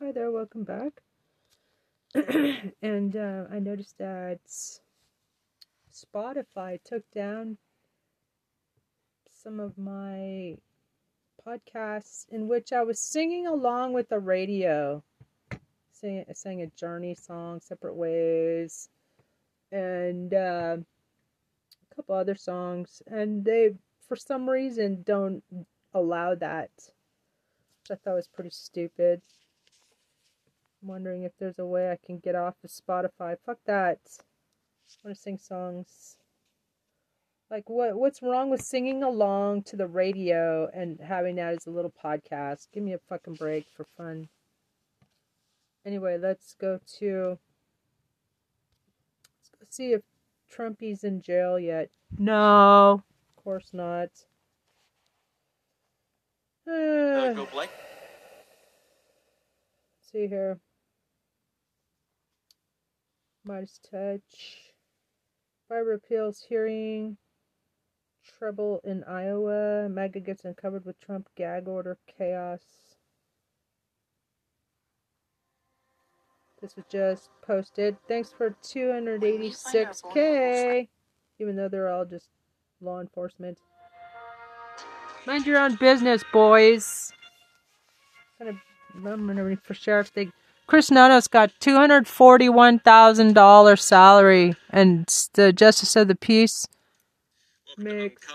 Hi there, welcome back. and uh, I noticed that Spotify took down some of my podcasts in which I was singing along with the radio. Sing, sang a Journey song, Separate Ways, and uh, a couple other songs. And they, for some reason, don't allow that. Which I thought was pretty stupid. I'm wondering if there's a way I can get off of Spotify. Fuck that. I want to sing songs. Like what what's wrong with singing along to the radio and having that as a little podcast? Give me a fucking break for fun. Anyway, let's go to let's go see if Trumpy's in jail yet. No, of course not. Uh, Go Blake. see here. Midas touch. Fire appeals hearing. Trouble in Iowa. MAGA gets uncovered with Trump gag order chaos. This was just posted. Thanks for 286k. Even though they're all just law enforcement. Mind your own business, boys. Kind of, I'm gonna for sheriff's thing. Chris Nanos got two hundred forty-one thousand dollars salary, and the justice of the peace Makes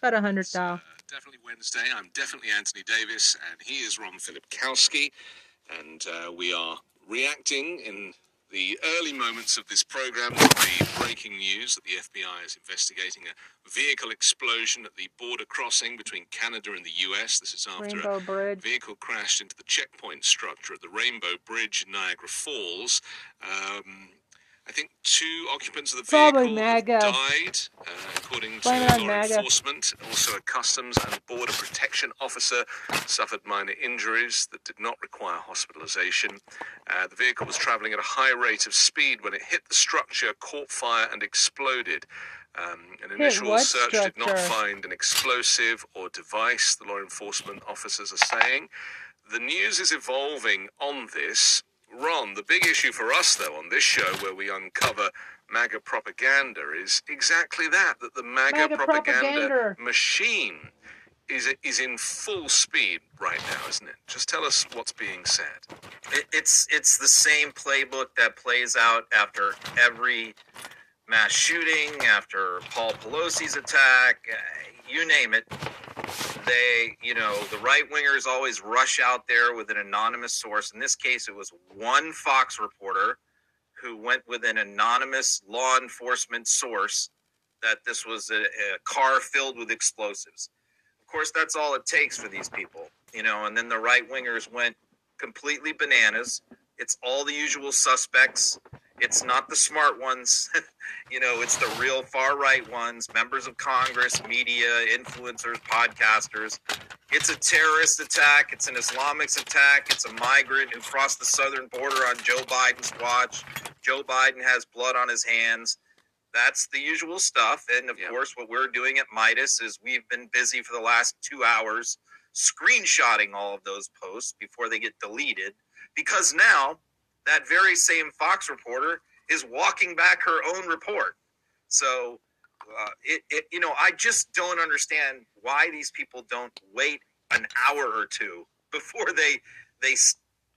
about a hundred It's, uh, definitely Wednesday. I'm definitely Anthony Davis, and he is Ron Filipkowski, and uh, we are reacting in the early moments of this program the breaking news that the FBI is investigating a vehicle explosion at the border crossing between Canada and the US. This is after a Bridge. vehicle crashed into the checkpoint structure at the Rainbow Bridge in Niagara Falls. Um, I think two occupants of the vehicle died, uh, according to Blame it on law MAGA. enforcement. Also, a customs and border protection officer suffered minor injuries that did not require hospitalization. Uh, the vehicle was traveling at a high rate of speed when it hit the structure, caught fire, and exploded. Um, an initial search did not find an explosive or device, the law enforcement officers are saying. The news is evolving on this. Ron, the big issue for us, though, on this show where we uncover MAGA propaganda is exactly that that the MAGA, MAGA propaganda, propaganda. machine is, is in full speed right now, isn't it? Just tell us what's being said. It, it's it's the same playbook that plays out after every mass shooting, after Paul Pelosi's attack, uh, you name it. They, you know, the right wingers always rush out there with an anonymous source. In this case, it was one Fox reporter who went with an anonymous law enforcement source that this was a, a car filled with explosives. Of course, that's all it takes for these people, you know. And then the right wingers went completely bananas. It's all the usual suspects. It's not the smart ones. you know, it's the real far right ones, members of Congress, media, influencers, podcasters. It's a terrorist attack. It's an Islamic attack. It's a migrant who crossed the southern border on Joe Biden's watch. Joe Biden has blood on his hands. That's the usual stuff. And of Yeah. course, what we're doing at Midas is we've been busy for the last two hours screenshotting all of those posts before they get deleted because now that very same Fox reporter is walking back her own report. So, uh, it, it, you know, I just don't understand why these people don't wait an hour or two before they they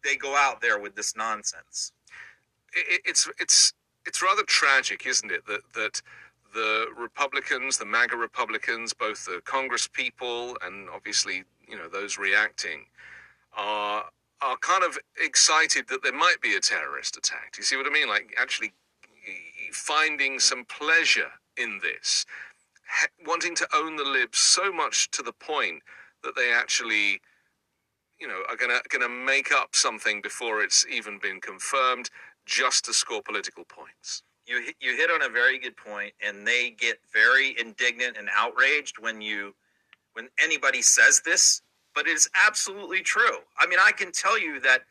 they go out there with this nonsense. It, it's it's it's rather tragic, isn't it, that that the Republicans, the MAGA Republicans, both the Congress people and obviously you know those reacting, are are kind of excited that there might be a terrorist attack. Do you see what I mean? Like actually finding some pleasure in this, wanting to own the libs so much to the point that they actually you know, are gonna gonna make up something before it's even been confirmed, just to score political points. You you hit on a very good point, and they get very indignant and outraged when you when anybody says this. But it is absolutely true. I mean, I can tell you that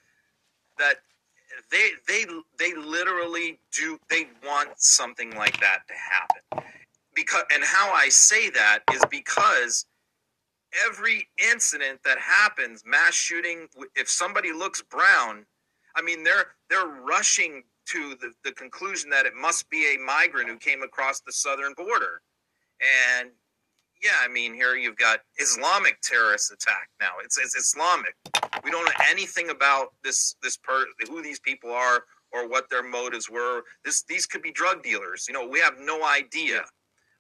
that they they they literally do they want something like that to happen because and how I say that is because every incident that happens, mass shooting, if somebody looks brown, I mean, they're they're rushing to the, the conclusion that it must be a migrant who came across the southern border. And yeah, I mean, here you've got Islamic terrorist attack now. It's, it's Islamic. We don't know anything about this this per who these people are or what their motives were. This these could be drug dealers. You know, we have no idea.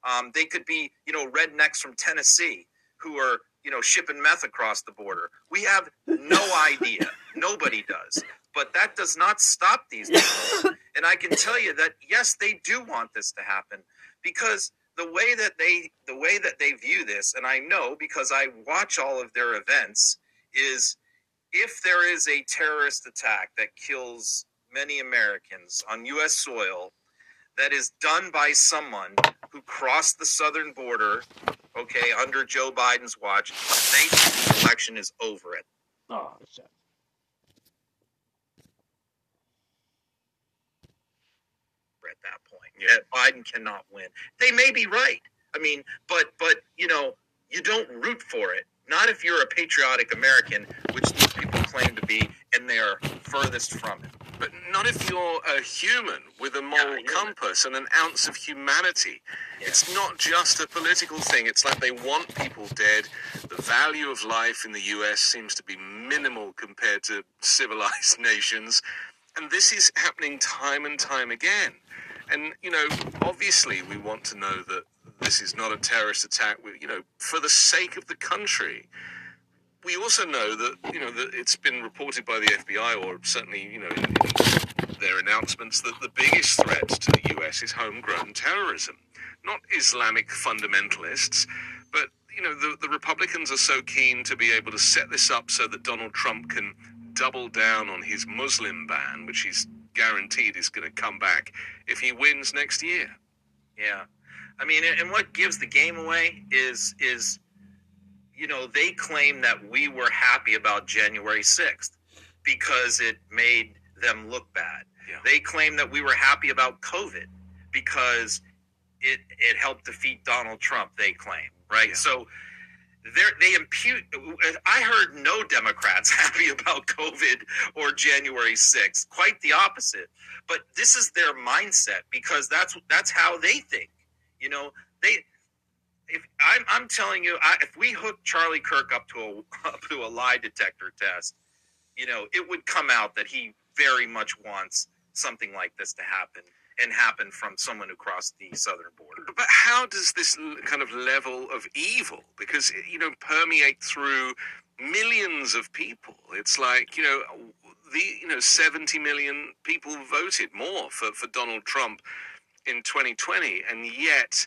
Um, they could be, you know, rednecks from Tennessee who are, you know, shipping meth across the border. We have no idea. Nobody does. But that does not stop these people. And I can tell you that yes, they do want this to happen because the way that they the way that they view this, and I know because I watch all of their events, is if there is a terrorist attack that kills many Americans on U.S. soil that is done by someone who crossed the southern border, okay, under Joe Biden's watch, they think the election is over it. Oh, shit. At that point, yeah. that Biden cannot win. They may be right. I mean, but but you know, you don't root for it. Not if you're a patriotic American, which these people claim to be, and they are furthest from it. But not if you're a human with a moral yeah, compass and an ounce of humanity. Yeah. It's not just a political thing. It's like they want people dead. The value of life in the US seems to be minimal compared to civilized nations. And this is happening time and time again. And, you know, obviously we want to know that this is not a terrorist attack, you know, for the sake of the country we also know that you know that it's been reported by the FBI, or certainly you know in, in their announcements, that the biggest threat to the U.S. is homegrown terrorism, not Islamic fundamentalists, but you know the, the Republicans are so keen to be able to set this up so that Donald Trump can double down on his Muslim ban, which he's guaranteed he's going to come back if he wins next year. Yeah, I mean, and what gives the game away is is you know, they claim that we were happy about January 6th because it made them look bad. Yeah. They claim that we were happy about COVID because it it helped defeat Donald Trump. They claim, right? Yeah. So they impute. I heard no Democrats happy about COVID or January 6th. Quite the opposite. But this is their mindset because that's that's how they think. You know, they if I'm, I'm telling you, I, if we hook Charlie Kirk up to a up to a lie detector test, you know, it would come out that he very much wants something like this to happen and happen from someone who crossed the southern border. But how does this kind of level of evil, because you know, permeate through millions of people? It's like you know, the you know, seventy million people voted more for for Donald Trump in 2020, and yet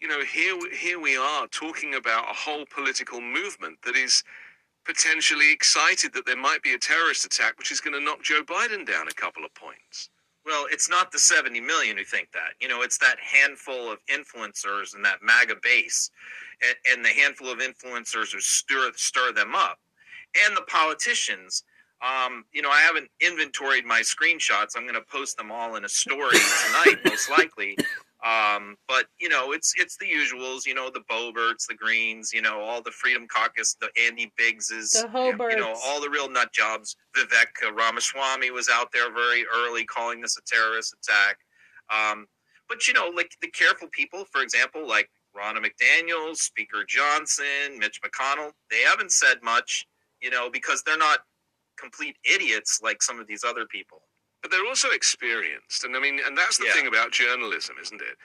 you know, here here we are talking about a whole political movement that is potentially excited that there might be a terrorist attack, which is going to knock Joe Biden down a couple of points. Well, it's not the 70 million who think that. You know, it's that handful of influencers and that MAGA base, and, and the handful of influencers who stir stir them up, and the politicians. Um, you know, I haven't inventoried my screenshots. I'm going to post them all in a story tonight, most likely. Um, but you know, it's it's the usuals. You know, the Boeberts, the Greens. You know, all the Freedom Caucus, the Andy Biggses. The Hobarts. You know, all the real nut jobs. Vivek Ramaswamy was out there very early, calling this a terrorist attack. Um, but you know, like the careful people, for example, like Ronna McDaniel, Speaker Johnson, Mitch McConnell, they haven't said much. You know, because they're not complete idiots like some of these other people but they're also experienced. And I mean, and that's the yeah. thing about journalism, isn't it?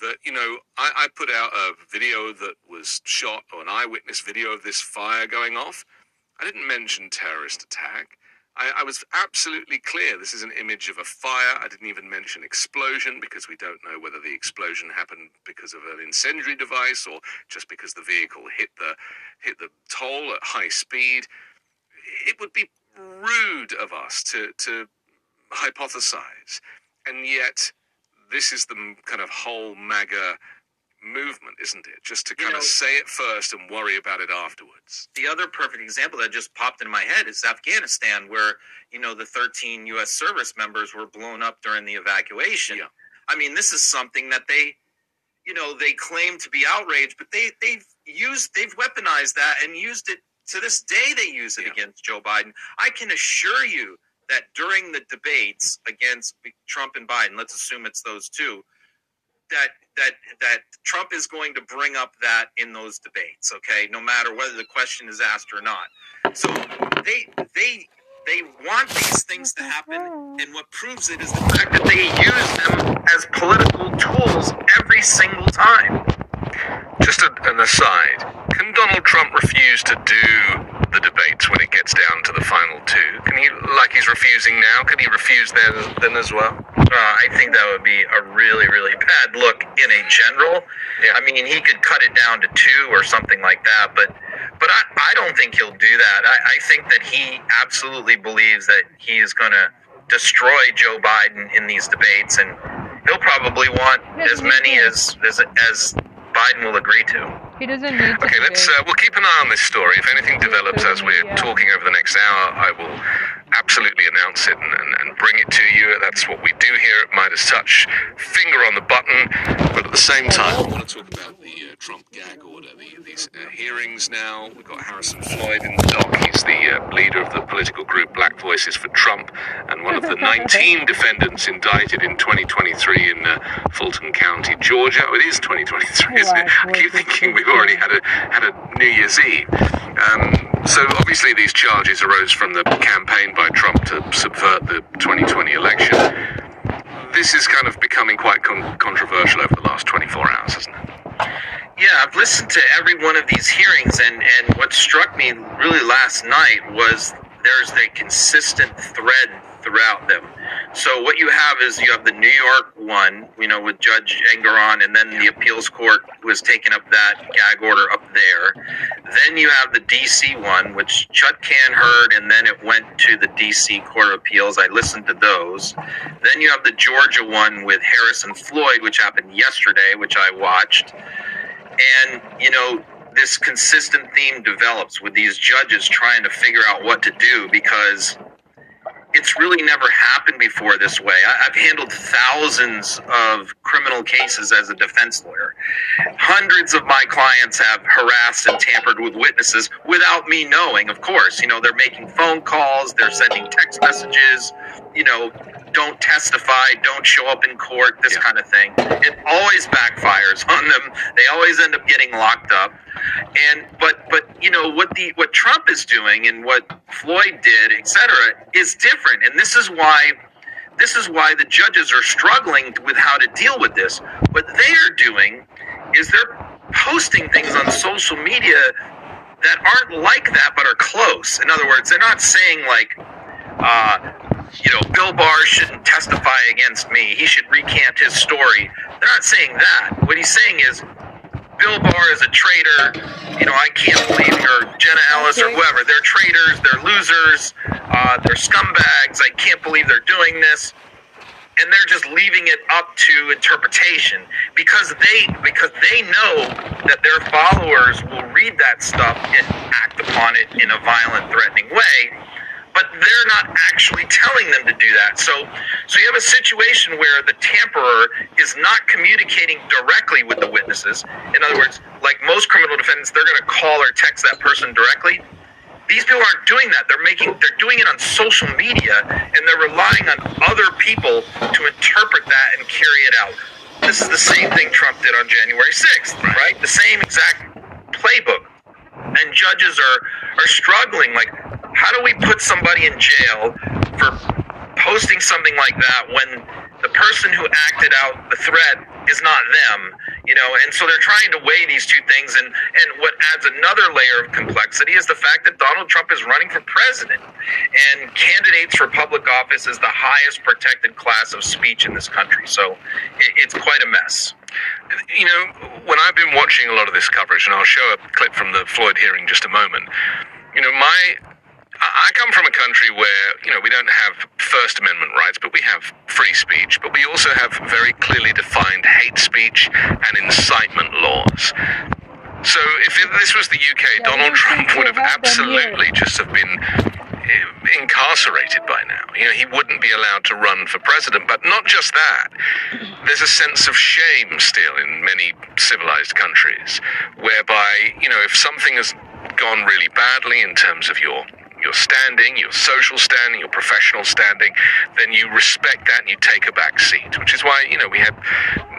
That, you know, I, I put out a video that was shot or an eyewitness video of this fire going off. I didn't mention terrorist attack. I, I, was absolutely clear this is an image of a fire. I didn't even mention explosion because we don't know whether the explosion happened because of an incendiary device or just because the vehicle hit the hit the toll at high speed. It would be rude of us to to hypothesize. And yet, this is the kind of whole MAGA movement, isn't it? Just to kind you know, of say it first and worry about it afterwards. The other perfect example that just popped in my head is Afghanistan, where, you know, the 13 U.S. service members were blown up during the evacuation. Yeah. I mean, this is something that they, you know, they claim to be outraged, but they, they've used they've weaponized that and used it to this day they use it Yeah. against Joe Biden. I can assure you that during the debates against Trump and Biden, let's assume it's those two, that that that Trump is going to bring up that in those debates, okay? No matter whether the question is asked or not. So they they they want these things to happen and what proves it is the fact that they use them as political tools every single time. Just an aside, can Donald Trump refuse to do the debates when it gets down to the final two? Can he, like he's refusing now, can he refuse then, then as well? Uh, I think that would be a really, really bad look in a general. Yeah. I mean, he could cut it down to two or something like that, but but I, I don't think he'll do that. I, I think that he absolutely believes that he is going to destroy Joe Biden in these debates, and he'll probably want as many as, as as Biden will agree to. He doesn't need to. Okay, let's. Uh, we'll keep an eye on this story. If anything develops as we're talking over the next hour, I will absolutely announce it and, and, and bring it to you. That's what we do here at Midas Touch. Finger on the button, but at the same time, I want to talk about the uh, Trump gag order, the, these uh, hearings now. We've got Harrison Floyd in the dock. He's the uh, leader of the political group Black Voices for Trump and one of the 19 defendants indicted in 2023 in uh, Fulton County, Georgia. Oh, it is 2023, isn't it? I keep thinking we've already had a had a New Year's Eve. Um, so obviously these charges arose from the campaign by Trump to subvert the 2020 election. This is kind of becoming quite con- controversial over the last 24 hours, isn't it? Yeah, I've listened to every one of these hearings, and, and what struck me really last night was there's a consistent thread throughout them. So what you have is you have the New York one, you know, with Judge Engoron, and then the appeals court was taking up that gag order up there. Then you have the DC one, which Chutkan heard, and then it went to the DC Court of Appeals. I listened to those. Then you have the Georgia one with Harrison Floyd, which happened yesterday, which I watched and you know this consistent theme develops with these judges trying to figure out what to do because it's really never happened before this way. I, I've handled thousands of criminal cases as a defense lawyer. Hundreds of my clients have harassed and tampered with witnesses without me knowing, of course. You know, they're making phone calls, they're sending text messages, you know, don't testify, don't show up in court, this Yeah. kind of thing. It always backfires on them. They always end up getting locked up. And but but you know what the what Trump is doing and what Floyd did, etc., is different. And this is why this is why the judges are struggling with how to deal with this. What they are doing is they're posting things on social media that aren't like that but are close. In other words, they're not saying like uh, you know, Bill Barr shouldn't testify against me. He should recant his story. They're not saying that. What he's saying is, Bill Barr is a traitor. You know, I can't believe you're Jenna Ellis or whoever. They're traitors. They're losers. Uh, they're scumbags. I can't believe they're doing this. And they're just leaving it up to interpretation because they because they know that their followers will read that stuff and act upon it in a violent, threatening way they're not actually telling them to do that. So, so you have a situation where the tamperer is not communicating directly with the witnesses. In other words, like most criminal defendants, they're going to call or text that person directly. These people aren't doing that. They're making they're doing it on social media and they're relying on other people to interpret that and carry it out. This is the same thing Trump did on January 6th, right? The same exact playbook and judges are are struggling. Like how do we put somebody in jail for posting something like that when the person who acted out the threat is not them you know and so they're trying to weigh these two things and and what adds another layer of complexity is the fact that Donald Trump is running for president and candidates for public office is the highest protected class of speech in this country so it, it's quite a mess You know, when I've been watching a lot of this coverage, and I'll show a clip from the Floyd hearing in just a moment, you know, my. I come from a country where, you know, we don't have First Amendment rights, but we have free speech, but we also have very clearly defined hate speech and incitement laws. So if it, this was the UK, Donald Trump would have have them here. absolutely just have been eh, incarcerated by now. You know, he wouldn't be allowed to run for president. But not just that. There's a sense of shame still in many civilized countries, whereby, you know, if something has gone really badly in terms of your your standing, your social standing, your professional standing, then you respect that and you take a back seat. Which is why, you know, we had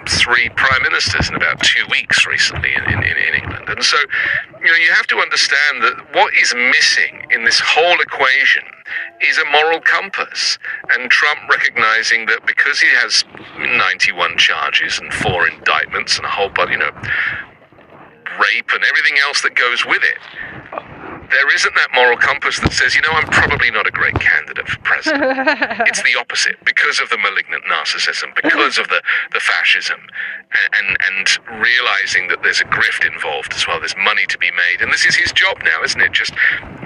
three prime ministers in about two weeks recently in, in, in England. And so, you know, you have to understand that what is missing in this whole equation is a moral compass. And Trump recognizing that because he has 91 charges and four indictments and a whole bunch, you know, rape and everything else that goes with it, there isn't that moral compass that says, you know, I'm probably not a great candidate for president. it's the opposite because of the malignant narcissism, because of the, the fascism, and, and, and realizing that there's a grift involved as well. There's money to be made. And this is his job now, isn't it? Just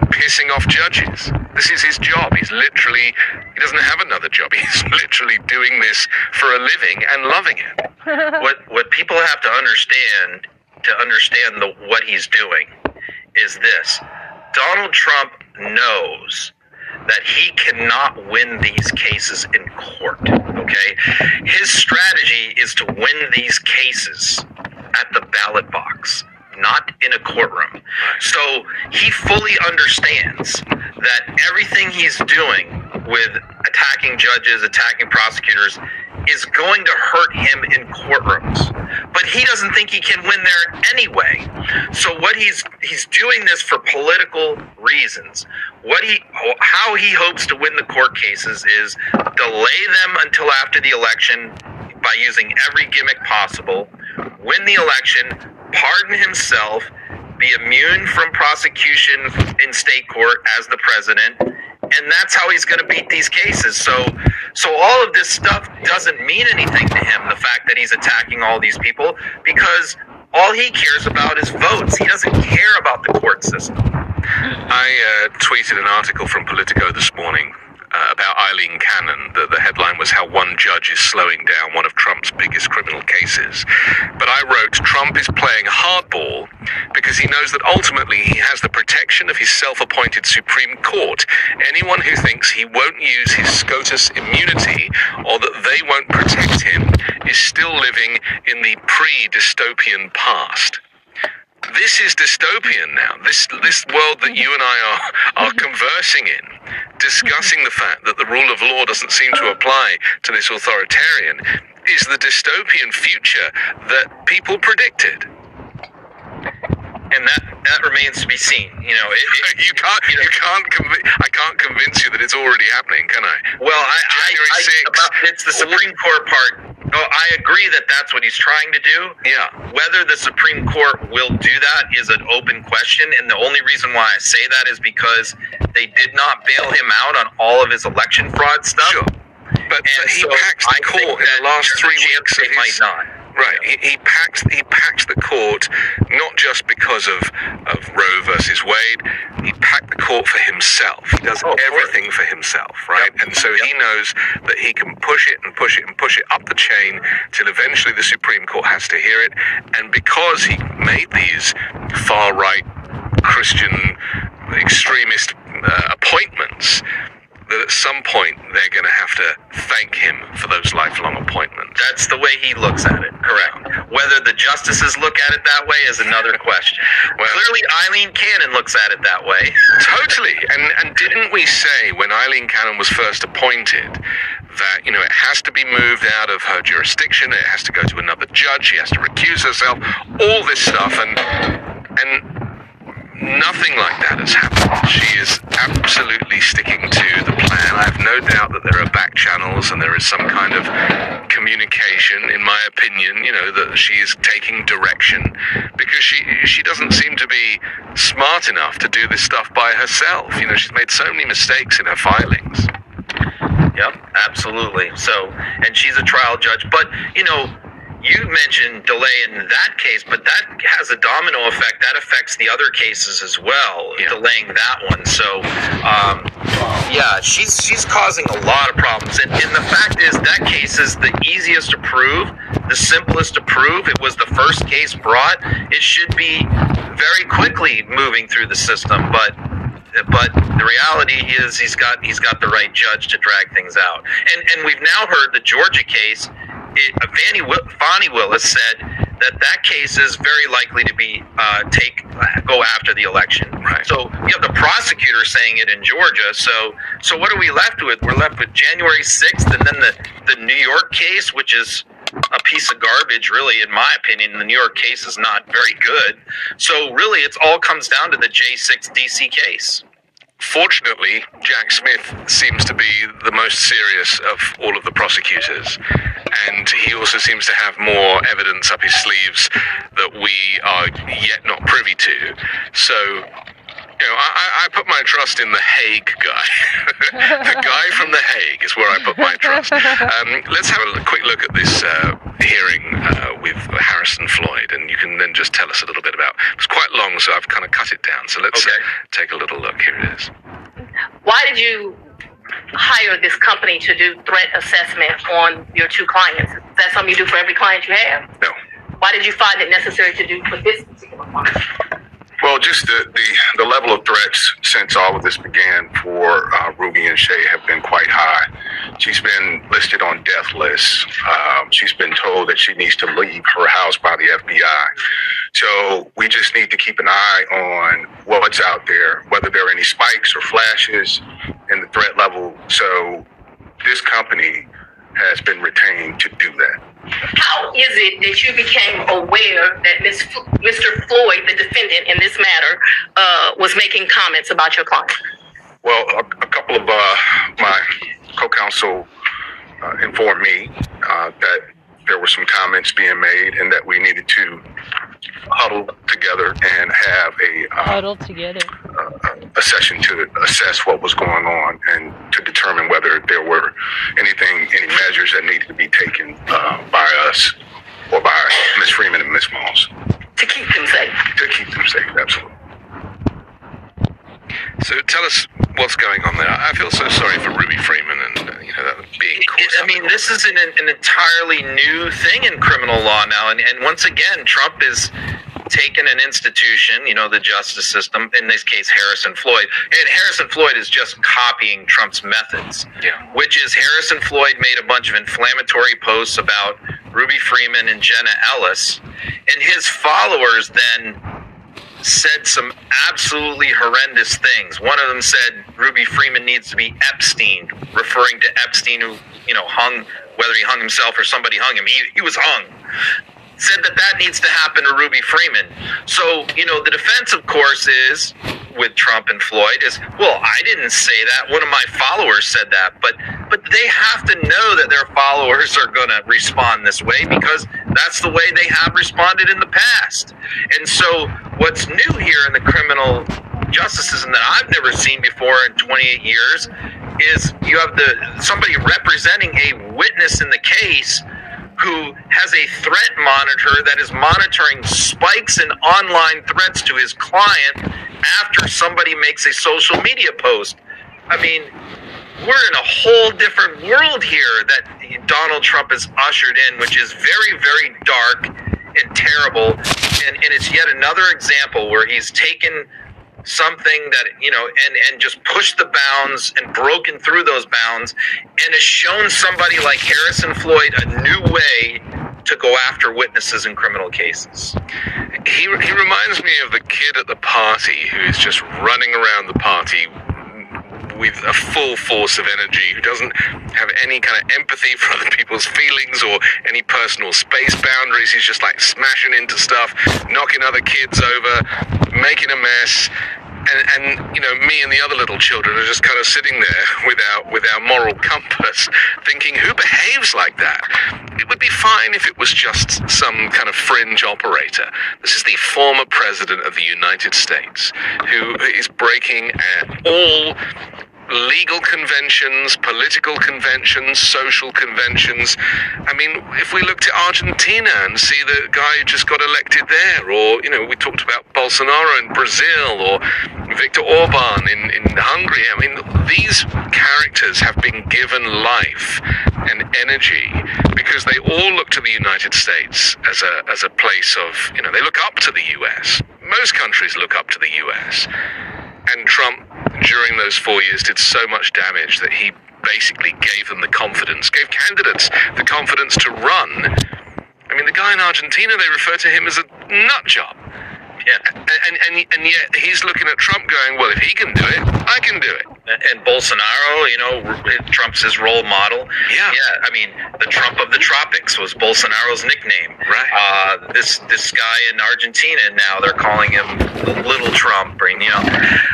pissing off judges. This is his job. He's literally, he doesn't have another job. He's literally doing this for a living and loving it. what, what people have to understand to understand the, what he's doing is this Donald Trump knows that he cannot win these cases in court. Okay? His strategy is to win these cases at the ballot box, not in a courtroom. So he fully understands that everything he's doing with attacking judges, attacking prosecutors, is going to hurt him in courtrooms. But he doesn't think he can win there anyway. So what he's he's doing this for political reasons. What he how he hopes to win the court cases is delay them until after the election by using every gimmick possible, win the election, pardon himself, be immune from prosecution in state court as the president, and that's how he's going to beat these cases. So, so all of this stuff doesn't mean anything to him. The fact that he's attacking all these people because all he cares about is votes. He doesn't care about the court system. I uh, tweeted an article from Politico this morning uh, about Aileen Cannon. The, the headline was How One Judge is Slowing Down One of Trump's Biggest Criminal Cases. But I wrote Trump is playing hardball because he knows that ultimately he has the protection of his self appointed Supreme Court. Anyone who thinks he won't use his SCOTUS immunity or that they won't protect him is still living in the pre dystopian past this is dystopian now. This this world that you and I are are conversing in, discussing the fact that the rule of law doesn't seem to apply to this authoritarian, is the dystopian future that people predicted. And that, that remains to be seen. You know, it, it, you can't you, know, you can't convi- I can't convince you that it's already happening, can I? Well, I, I, I about, it's the Supreme Court part Oh, I agree that that's what he's trying to do. Yeah. Whether the Supreme Court will do that is an open question, and the only reason why I say that is because they did not bail him out on all of his election fraud stuff. Sure. But, but he so packed the court in the last three weeks. They might not. Right. He, he packed he packed the court not just because of, of Roe versus Wade. He packed the court for himself. He does oh, everything for himself, right? Yep. And so yep. he knows that he can push it and push it and push it up the chain till eventually the Supreme Court has to hear it. And because he made these far right Christian extremist uh, appointments, that at some point they're going to have to thank him for those lifelong appointments. That's the way he looks at it, correct. Whether the justices look at it that way is another question. well, Clearly, Aileen Cannon looks at it that way. totally. And, and didn't we say when Aileen Cannon was first appointed that, you know, it has to be moved out of her jurisdiction, it has to go to another judge, she has to recuse herself, all this stuff. And, and Nothing like that has happened. She is absolutely sticking to the plan. I have no doubt that there are back channels and there is some kind of communication, in my opinion, you know, that she is taking direction because she she doesn't seem to be smart enough to do this stuff by herself. You know, she's made so many mistakes in her filings. Yep, absolutely. So, and she's a trial judge, but you know, you mentioned delay in that case, but that has a domino effect. That affects the other cases as well, yeah. delaying that one. So, um, yeah, she's she's causing a lot of problems. And, and the fact is, that case is the easiest to prove, the simplest to prove. It was the first case brought. It should be very quickly moving through the system, but but the reality is he's got he's got the right judge to drag things out. And and we've now heard the Georgia case. It, Fani, Fani Willis said that that case is very likely to be uh, take go after the election. Right. So you have the prosecutor saying it in Georgia. So so what are we left with? We're left with January sixth, and then the the New York case, which is a piece of garbage, really, in my opinion. The New York case is not very good. So really, it all comes down to the J6 DC case. Fortunately, Jack Smith seems to be the most serious of all of the prosecutors, and he also seems to have more evidence up his sleeves that we are yet not privy to. So you know, I, I put my trust in the Hague guy. the guy from the Hague is where I put my trust. Um, let's have a quick look at this uh, hearing uh, with Harrison Floyd, and you can then just tell us a little bit about. It was quite long, so I've kind of cut it down. So let's Okay. uh, take a little look. Here it is. why did you hire this company to do threat assessment on your two clients? Is that something you do for every client you have? No. Why did you find it necessary to do for this particular client? Well, just the, the, the level of threats since all of this began for uh, Ruby and Shaye have been quite high. She's been listed on death lists. Um, she's been told that she needs to leave her house by the FBI. So we just need to keep an eye on what's out there, whether there are any spikes or flashes in the threat level. So this company has been retained to do that. How is it that you became aware that Ms. F- Mr. Floyd, the defendant in this matter, uh, was making comments about your client? Well, a, a couple of uh, my co-counsel uh, informed me uh, that there were some comments being made and that we needed to huddle together and have a uh, Huddled together. a session to assess what was going on and to determine whether there were anything, any measures that needed to be taken uh, by us or by Ms. Freeman and Ms. Moss To keep them safe. to keep them safe. Absolutely. So tell us what's going on there. I feel so sorry for Ruby Freeman and uh, you know that being caught. I up mean, in all this is an, an entirely new thing in criminal law now, and, and once again, Trump is taken an institution, you know, the justice system, in this case, Harrison Floyd, and Harrison Floyd is just copying Trump's methods. Yeah. Which is Harrison Floyd made a bunch of inflammatory posts about Ruby Freeman and Jenna Ellis, and his followers then said some absolutely horrendous things. One of them said Ruby Freeman needs to be Epstein, referring to Epstein who, you know, hung, whether he hung himself or somebody hung him. He, he was hung. Said that that needs to happen to Ruby Freeman. So, you know, the defense, of course, is with Trump and Floyd is, well, I didn't say that. One of my followers said that. But but they have to know that their followers are going to respond this way because that's the way they have responded in the past. And so what's new here in the criminal justice system that I've never seen before in 28 years is you have the somebody representing a witness in the case who has a threat monitor that is monitoring spikes in online threats to his client after somebody makes a social media post. I mean, we're in a whole different world here that Donald Trump has ushered in, which is very, very dark and terrible. And, and it's yet another example where he's taken something that you know and and just pushed the bounds and broken through those bounds and has shown somebody like Harrison Floyd a new way to go after witnesses in criminal cases. He, he reminds me of the kid at the party who is just running around the party with a full force of energy, who doesn't have any kind of empathy for other people's feelings or any personal space boundaries. He's just like smashing into stuff, knocking other kids over, making a mess. And, and you know, me and the other little children are just kind of sitting there with our with our moral compass, thinking, who behaves like that? It would be fine if it was just some kind of fringe operator. This is the former president of the United States who is breaking all legal conventions, political conventions, social conventions. I mean, if we looked at Argentina and see the guy who just got elected there, or, you know, we talked about Bolsonaro in Brazil, or Viktor Orban in, in Hungary. I mean, these characters have been given life and energy because they all look to the United States as a, as a place of, you know, they look up to the US. Most countries look up to the US. and Trump during those four years did so much damage that he basically gave them the confidence, gave candidates the confidence to run. I mean, the guy in Argentina, they refer to him as a nut job. Yeah. And, and, and yet he's looking at Trump going, well, if he can do it, I can do it. And Bolsonaro, you know, Trump's his role model. Yeah. Yeah. I mean, the Trump of the tropics was Bolsonaro's nickname. Right. Uh, this this guy in Argentina now they're calling him Little Trump. Or, you know,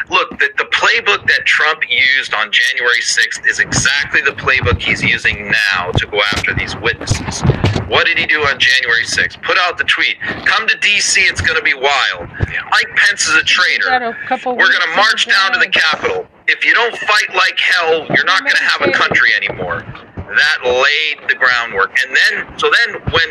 look, the, the playbook that Trump used on January 6th is exactly the playbook he's using now to go after these witnesses. What did he do on January 6th? Put out the tweet. Come to D.C. It's going to be wild. Mike Pence is a traitor. That a couple We're going to march down to the. Capitol. If you don't fight like hell, you're not going to have a country anymore. That laid the groundwork. And then, so then when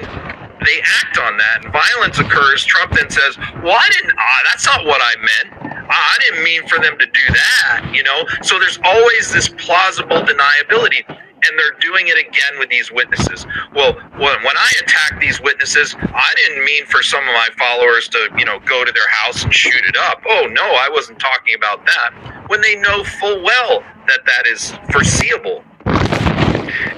they act on that and violence occurs, Trump then says, Well, I didn't, ah, that's not what I meant. Ah, I didn't mean for them to do that, you know? So there's always this plausible deniability. And they're doing it again with these witnesses. Well, when, when I attack these witnesses, I didn't mean for some of my followers to, you know, go to their house and shoot it up. Oh, no, I wasn't talking about that. When they know full well that that is foreseeable.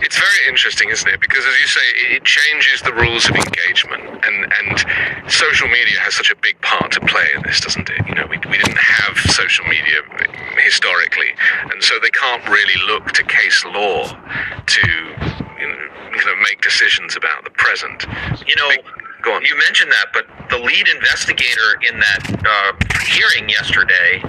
It's very interesting, isn't it? Because as you say, it changes the rules of engagement, and and social media has such a big part to play in this, doesn't it? You know, we, we didn't have social media historically, and so they can't really look to case law to you know, kind of make decisions about the present. You know, Big- go on. you mentioned that, but the lead investigator in that uh, hearing yesterday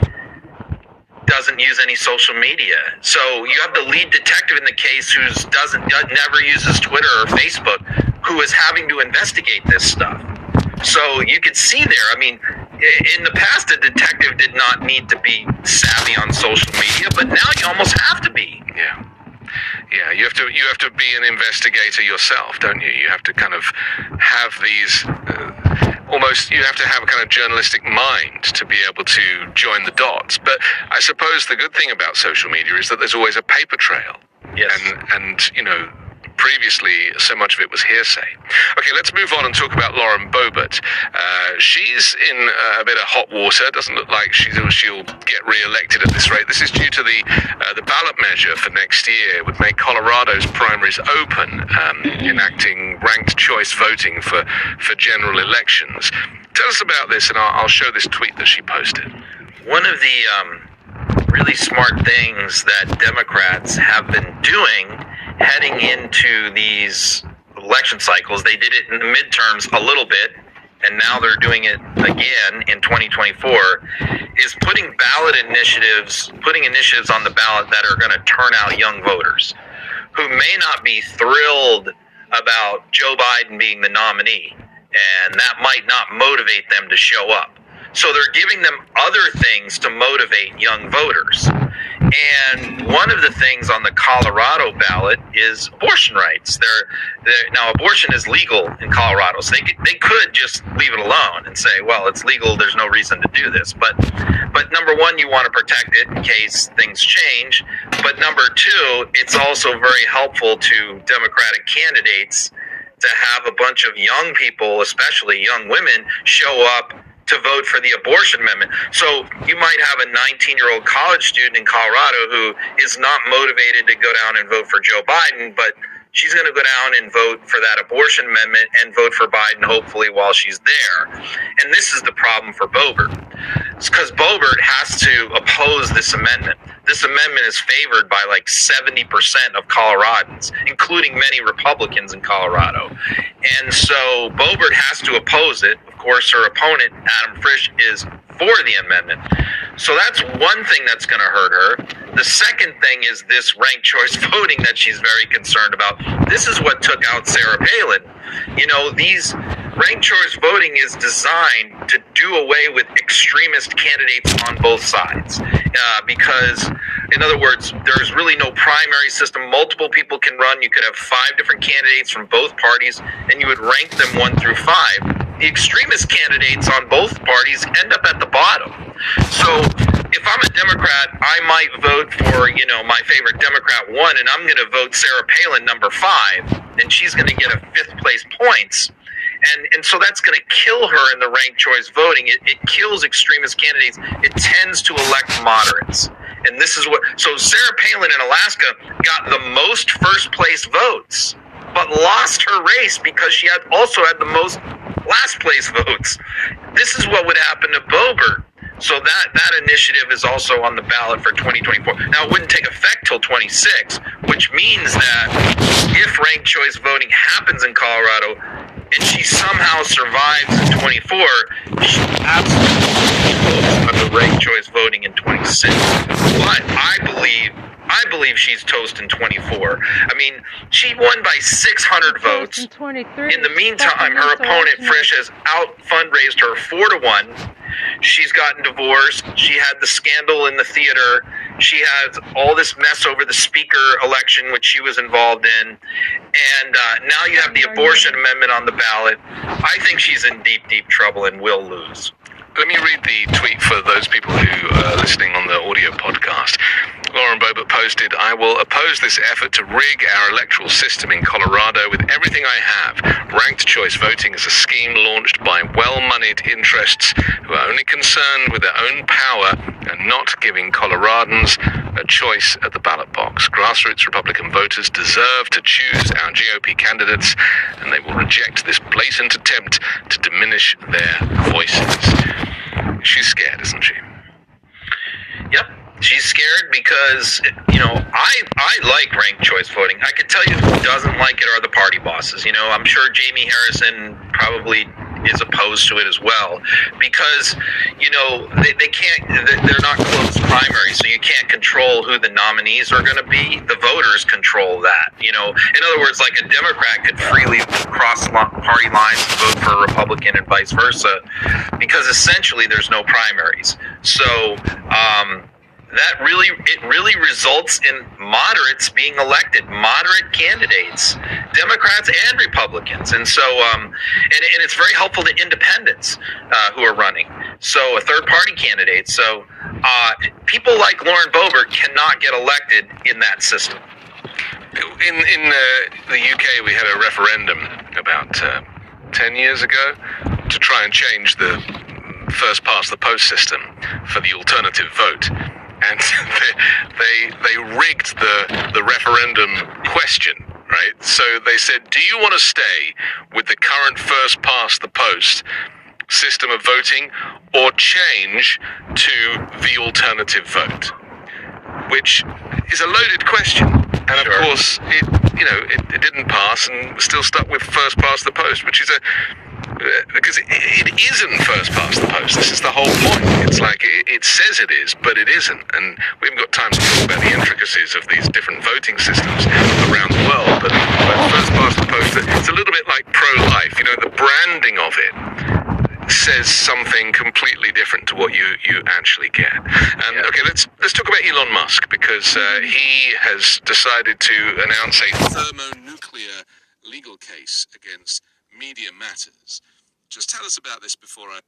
doesn't use any social media. So you have the lead detective in the case who doesn't never uses Twitter or Facebook, who is having to investigate this stuff. So you could see there. I mean, in the past, a detective did not need to be savvy on social media, but now you almost have to be. Yeah. Yeah, you have to you have to be an investigator yourself, don't you? You have to kind of have these uh, almost you have to have a kind of journalistic mind to be able to join the dots. But I suppose the good thing about social media is that there's always a paper trail. Yes. And and you know previously so much of it was hearsay. Okay, let's move on and talk about Lauren Boebert. Uh, she's in uh, a bit of hot water. Doesn't look like she's, she'll get re-elected at this rate. This is due to the uh, the ballot measure for next year would make Colorado's primaries open, um, enacting ranked choice voting for for general elections. Tell us about this, and I'll, I'll show this tweet that she posted. one of the um, really smart things that Democrats have been doing heading into these election cycles, they did it in the midterms a little bit, and now they're doing it again in 2024, is putting ballot initiatives, putting initiatives on the ballot that are going to turn out young voters who may not be thrilled about Joe Biden being the nominee, and that might not motivate them to show up. So they're giving them other things to motivate young voters. And one of the things on the Colorado ballot is abortion rights. They're, they're, now, abortion is legal in Colorado, so they, could- they could just leave it alone and say, well, it's legal, there's no reason to do this. But, but number one, you want to protect it in case things change. But number two, it's also very helpful to Democratic candidates to have a bunch of young people, especially young women, show up to vote for the abortion amendment. So you might have a 19 year old college student in Colorado who is not motivated to go down and vote for Joe Biden, but she's going to go down and vote for that abortion amendment and vote for Biden, hopefully, while she's there. And this is the problem for Boebert. It's because Boebert has to oppose this amendment. This amendment is favored by like 70% of Coloradans, including many Republicans in Colorado. And so Boebert has to oppose it. Course, her opponent, Adam Frisch, is for the amendment. So that's one thing that's going to hurt her. The second thing is this ranked choice voting that she's very concerned about. This is what took out Sarah Palin. You know, these ranked choice voting is designed to do away with extremist candidates on both sides. Uh, because, in other words, there's really no primary system. Multiple people can run. You could have five different candidates from both parties, and you would rank them one through five. The extremist candidates on both parties end up at the bottom. So if I'm a Democrat, I might vote for, you know, my favorite Democrat one, and I'm going to vote Sarah Palin number five, and she's going to get a fifth place points. and and so that's going to kill her in the ranked choice voting. It, it kills extremist candidates. It tends to elect moderates, and this is what. So Sarah Palin in Alaska got the most first place votes, but lost her race because she had also had the most last place votes. This is what would happen to Boebert. So that that initiative is also on the ballot for 2024. Now it wouldn't take effect till 26, which means that if ranked choice voting happens in Colorado and she somehow survives in 24, she absolutely votes the ranked choice voting in 26. But I believe I believe she's toast in 24. I mean, she won by 600 votes. In 23. In the meantime, her opponent Frisch has out fundraised her four to one. She's gotten divorced. She had the scandal in the theater. She has all this mess over the speaker election, which she was involved in. And uh, now you have the abortion amendment on the ballot. I think she's in deep, deep trouble and will lose. Let me read the tweet for those people who are listening on the audio podcast. Lauren Boebert posted, I will oppose this effort to rig our electoral system in Colorado with everything I have. Ranked choice voting is a scheme launched by well moneyed interests who are only concerned with their own power and not giving Coloradans a choice at the ballot box. Grassroots Republican voters deserve to choose our GOP candidates, and they will reject this blatant attempt to diminish their voices. She's scared, isn't she? Yep. She's scared because you know I I like ranked choice voting. I can tell you who doesn't like it are the party bosses. You know I'm sure Jamie Harrison probably is opposed to it as well because you know they, they can't they're not closed primaries so you can't control who the nominees are going to be the voters control that you know in other words like a democrat could freely cross party lines and vote for a republican and vice versa because essentially there's no primaries so um, that really it really results in moderates being elected moderate candidates democrats and republicans. And so um, and, and it's very helpful to independents uh, who are running. So a third party candidate. So uh, people like lauren boebert cannot get elected in that system. In in uh, the uk we had a referendum about uh, 10 years ago to try and change the first past the post system for the alternative vote and they, they they rigged the the referendum question right? So they said do you want to stay with the current first past the post system of voting or change to the alternative vote? Which is a loaded question. And of sure. course it you know it, it didn't pass and we're still stuck with first past the post which is a because it, it isn't first past the post. This is the whole point. It's like it, it, says it is, but it isn't. And we haven't got time to talk about the intricacies of these different voting systems around the world. But, but first past the post, it's a little bit like pro-life. You know, the branding of it says something completely different to what you, you actually get. And yeah. okay, let's let's talk about Elon Musk because uh, he has decided to announce a thermonuclear legal case against Media Matters. Just tell us about this before I.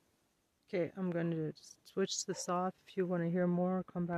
Okay, I'm going to switch this off. If you want to hear more, come back.